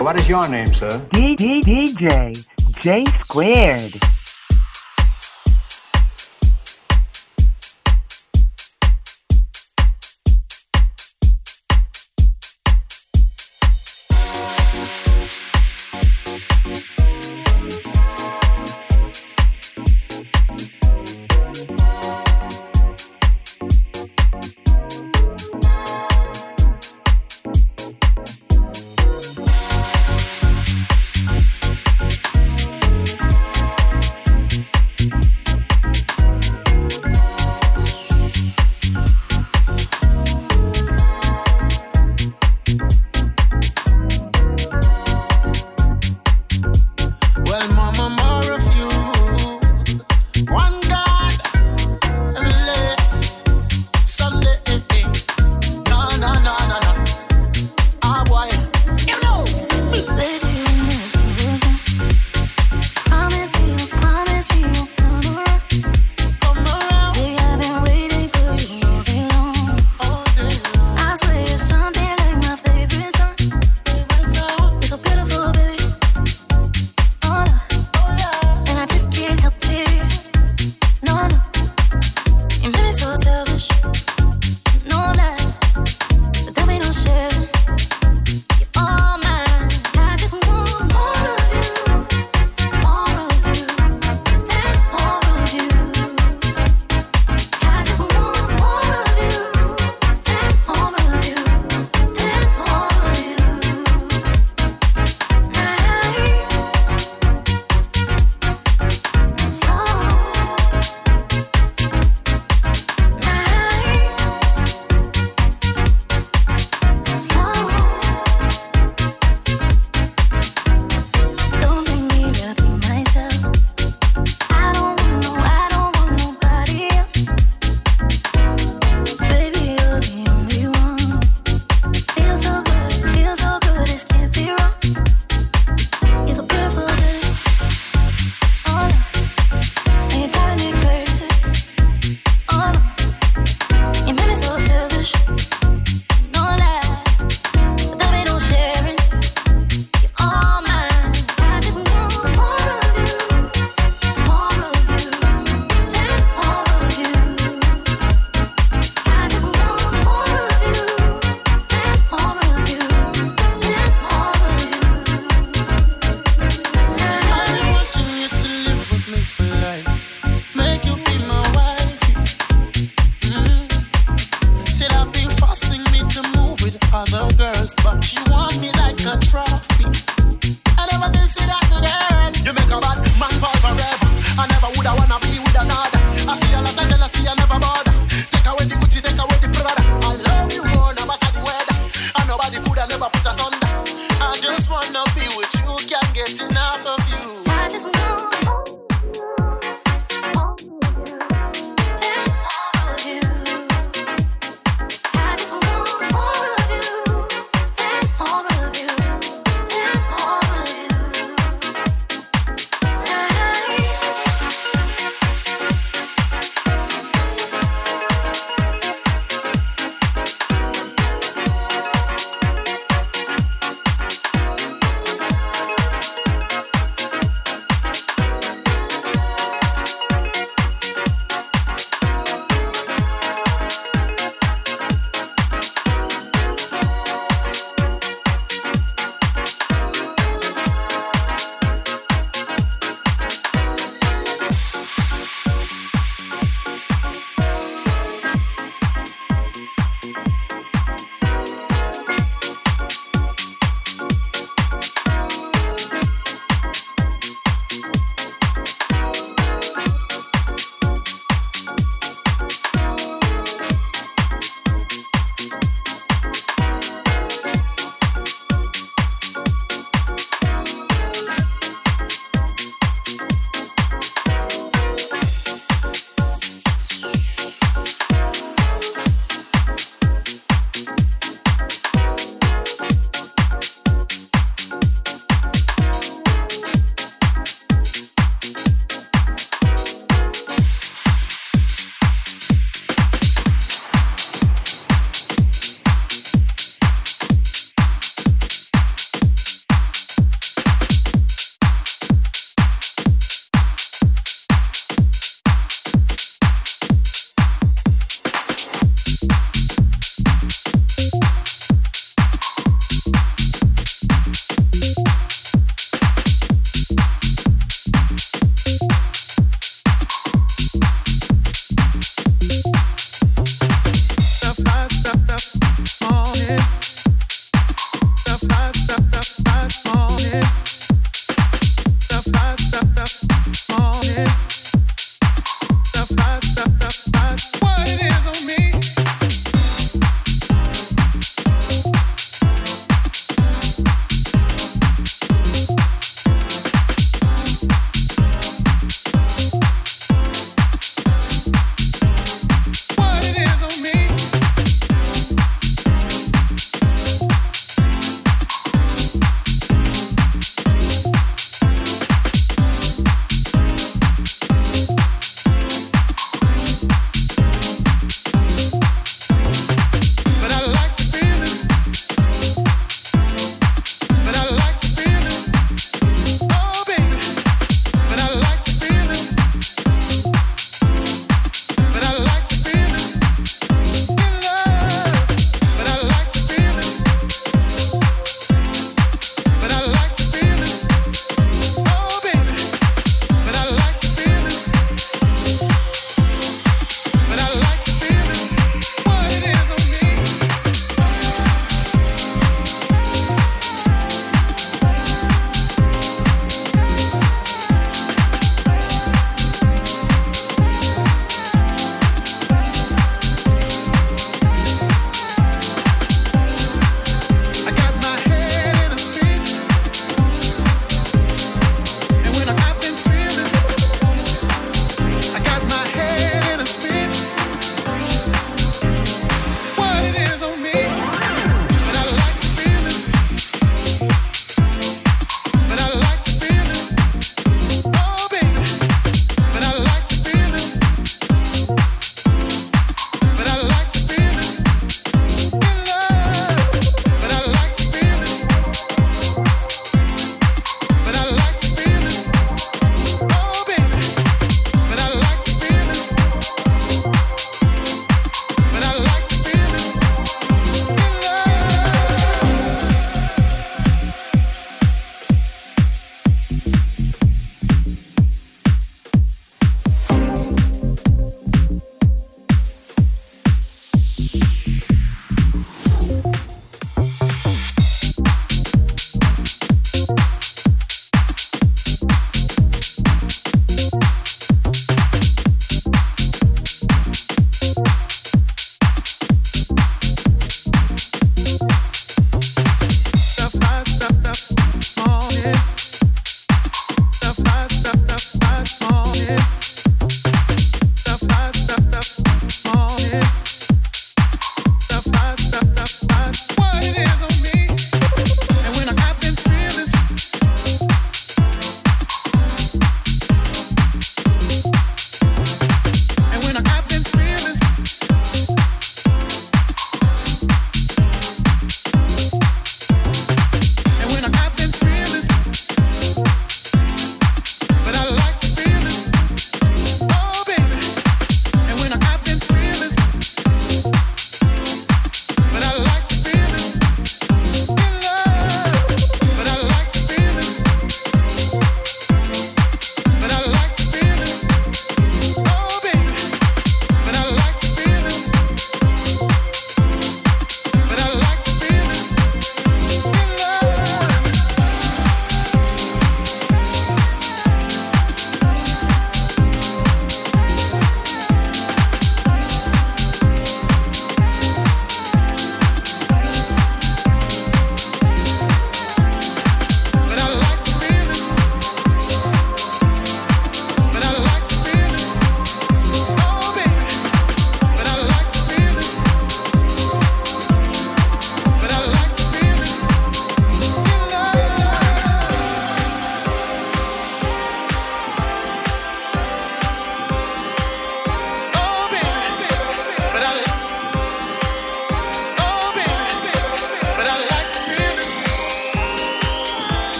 What is your name, sir? D D DJ J squared.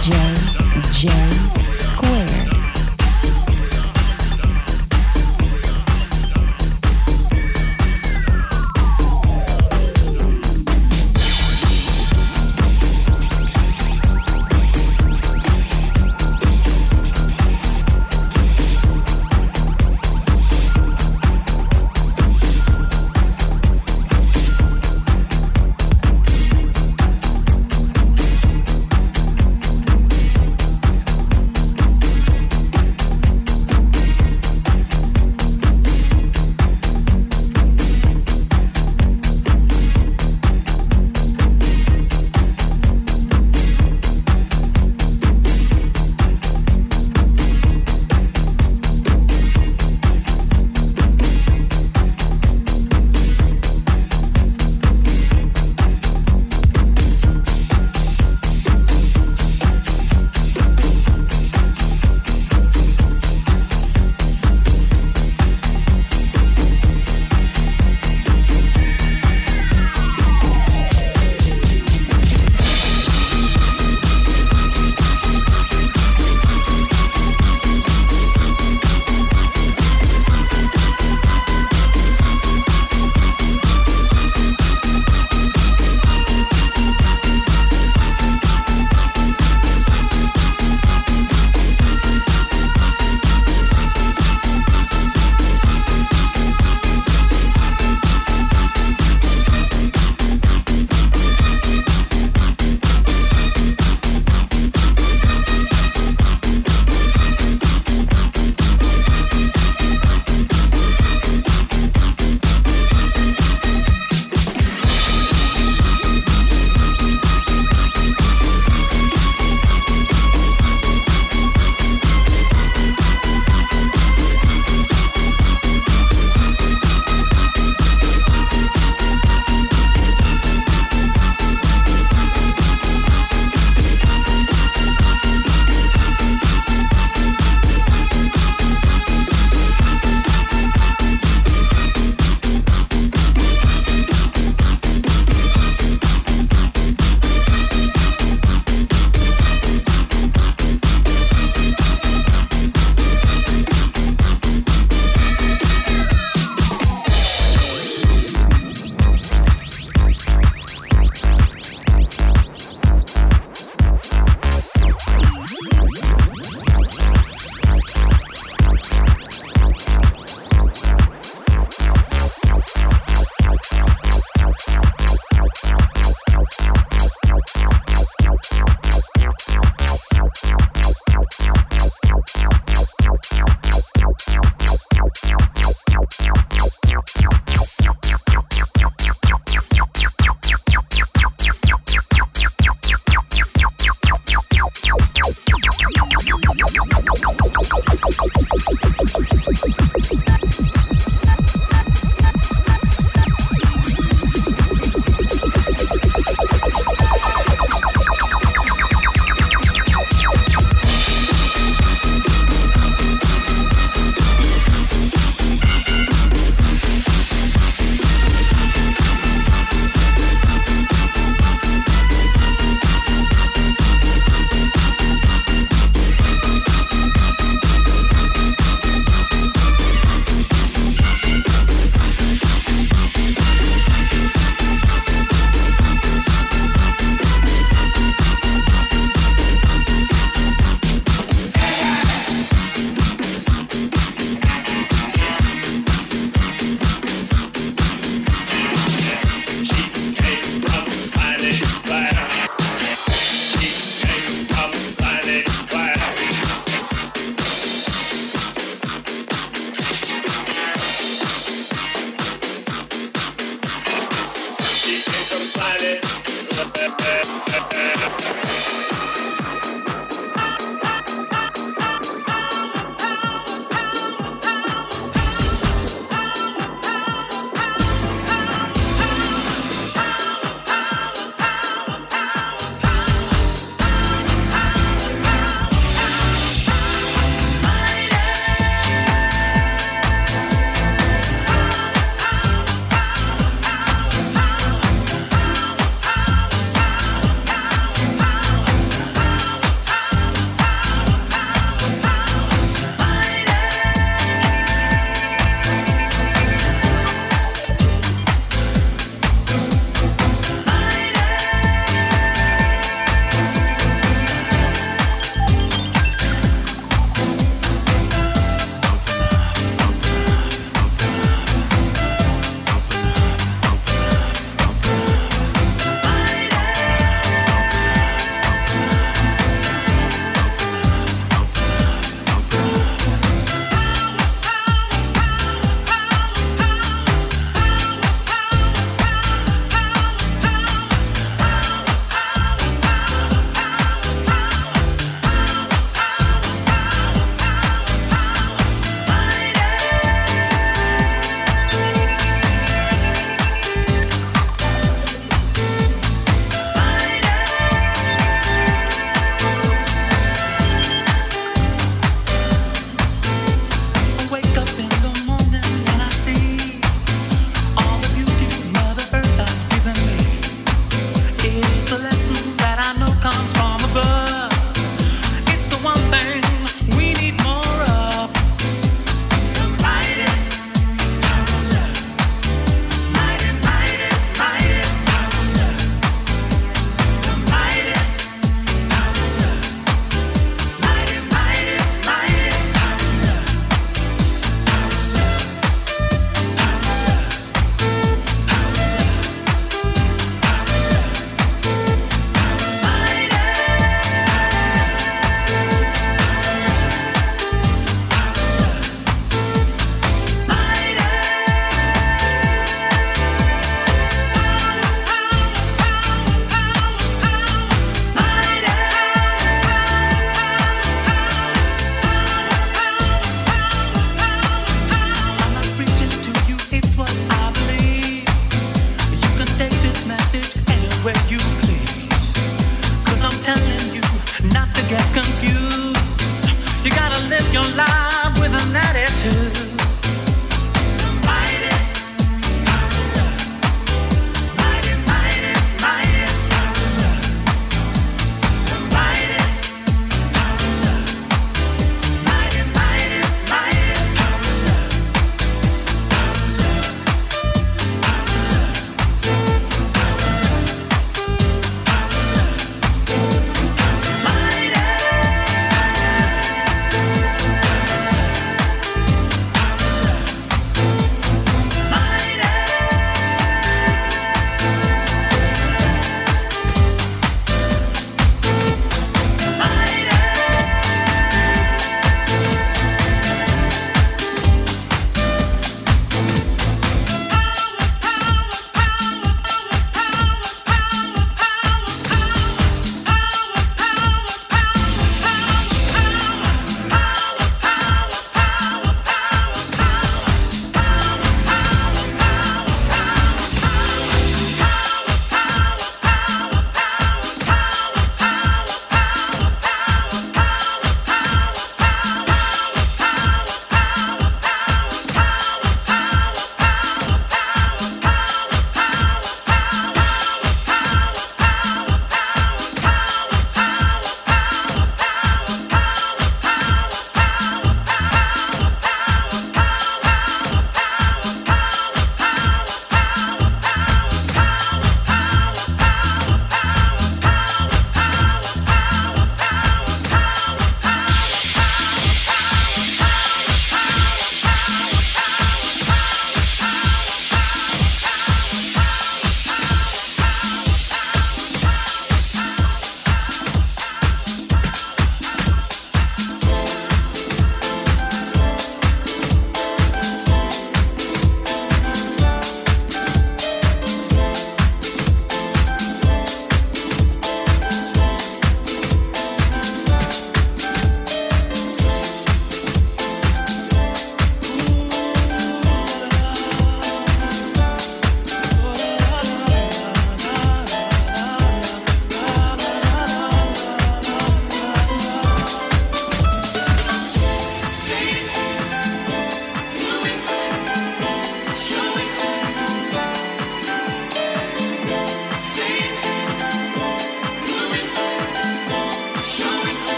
DJ J Squared.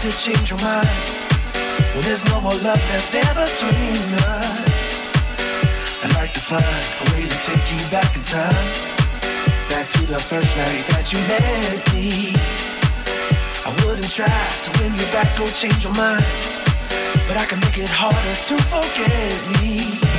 to change your mind when well, there's no more love left there between us. I'd like to find a way to take you back in time, back to the first night that you met me. I wouldn't try to win you back or change your mind, but I can make it harder to forget me.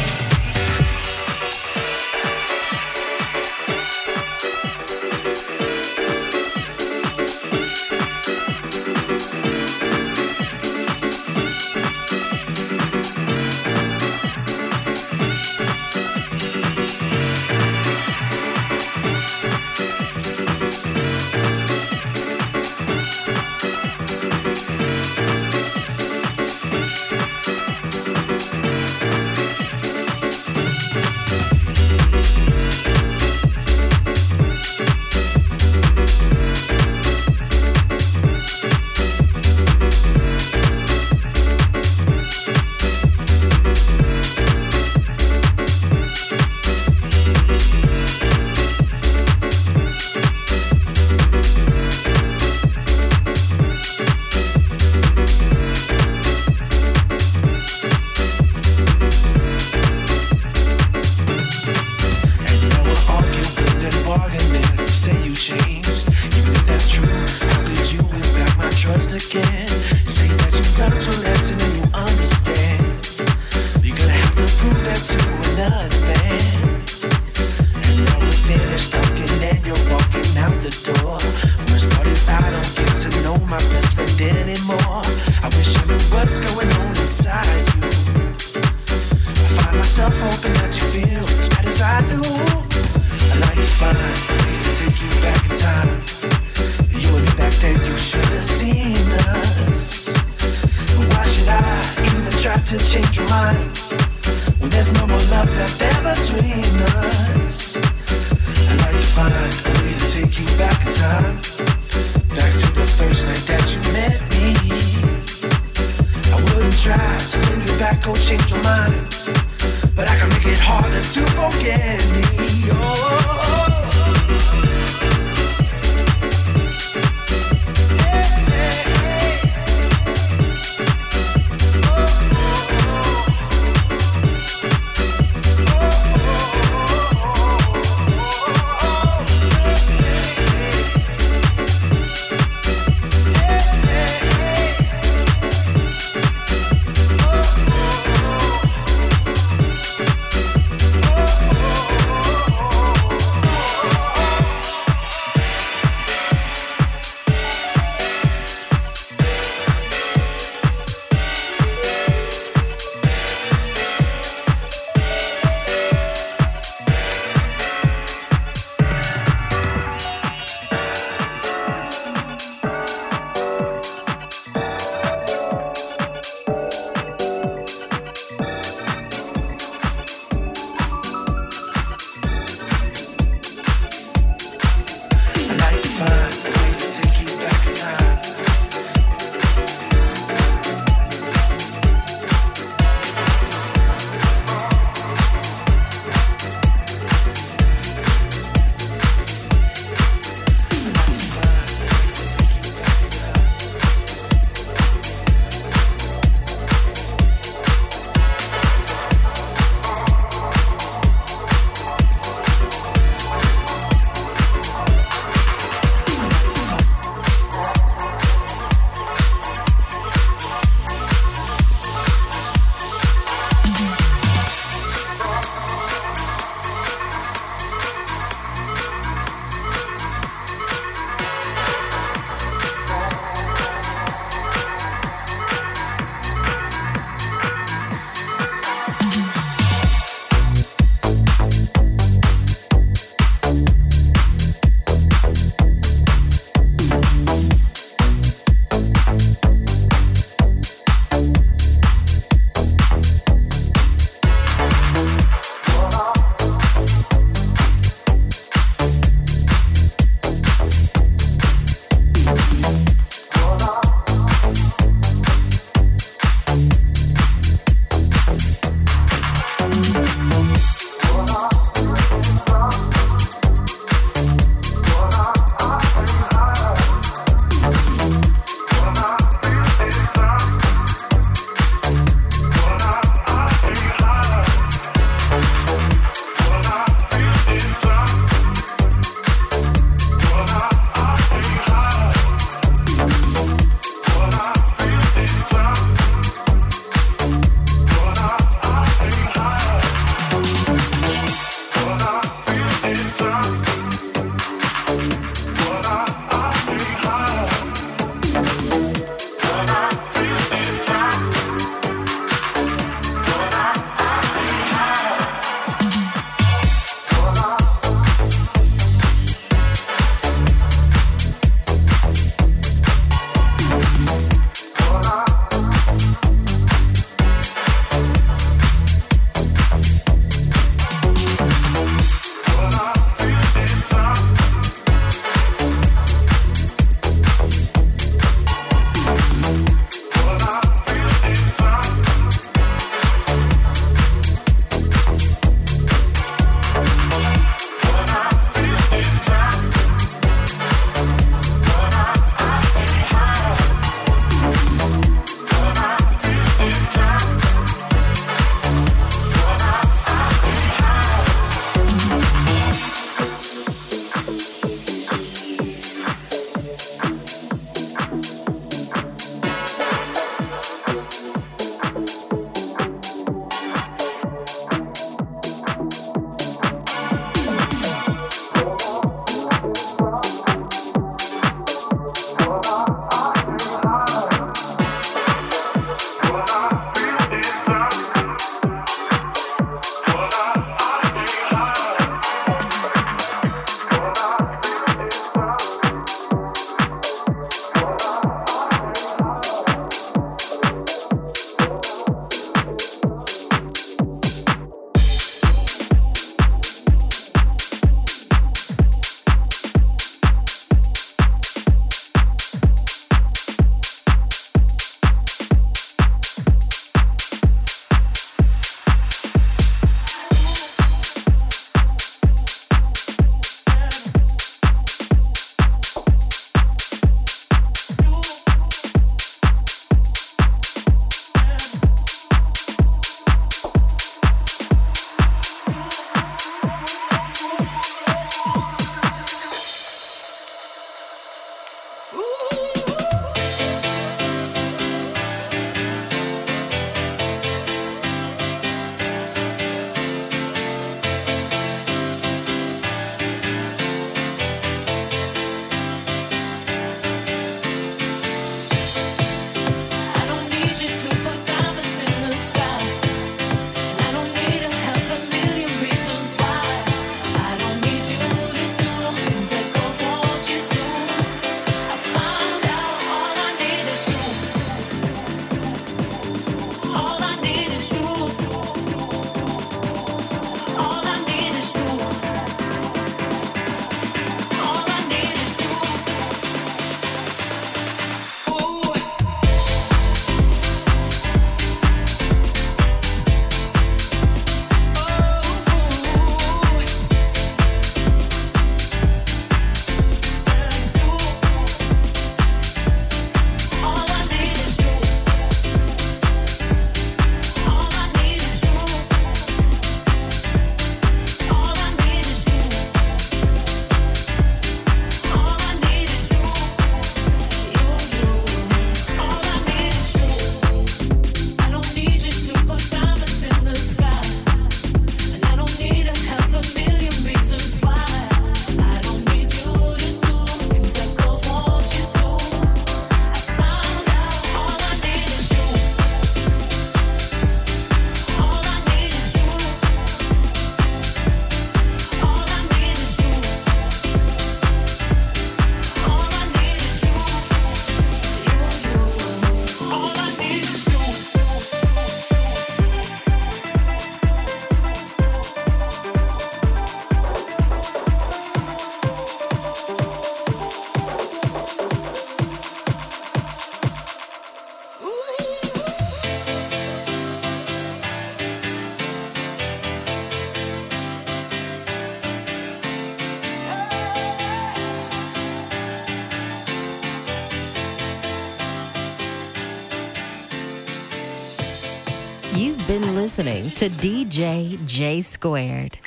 Listening to DJ J Squared.